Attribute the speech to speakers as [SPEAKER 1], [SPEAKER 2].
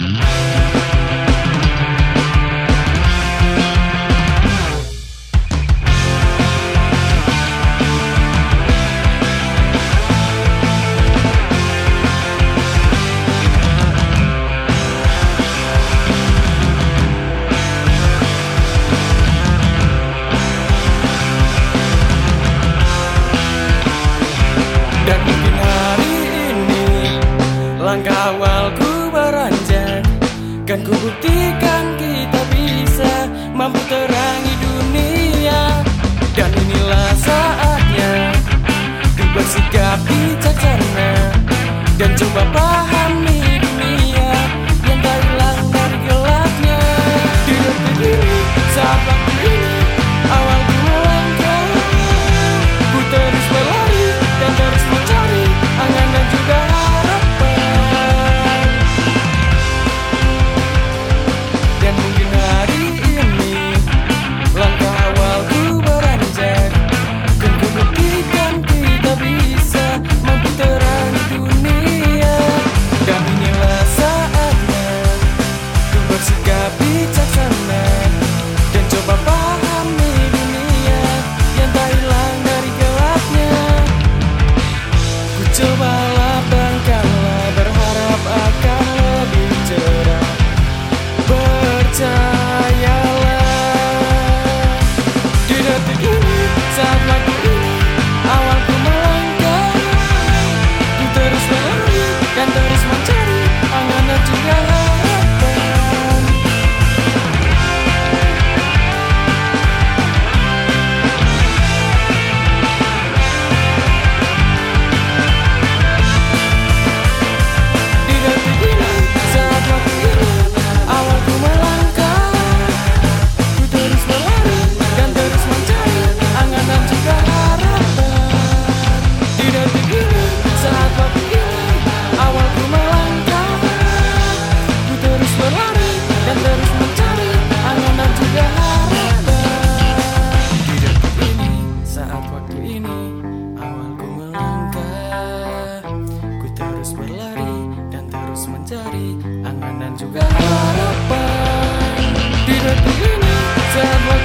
[SPEAKER 1] Mm-hmm. Langkah awal ku beranjak. Kan ku buktikan kita bisa Mampu terangi dunia. Dan inilah saatnya. Ku bersikap bijaksana Dan coba there is one ini awal melangkah. Ku terus berlari dan terus mencari Angan dan juga harapan. Di dunia ini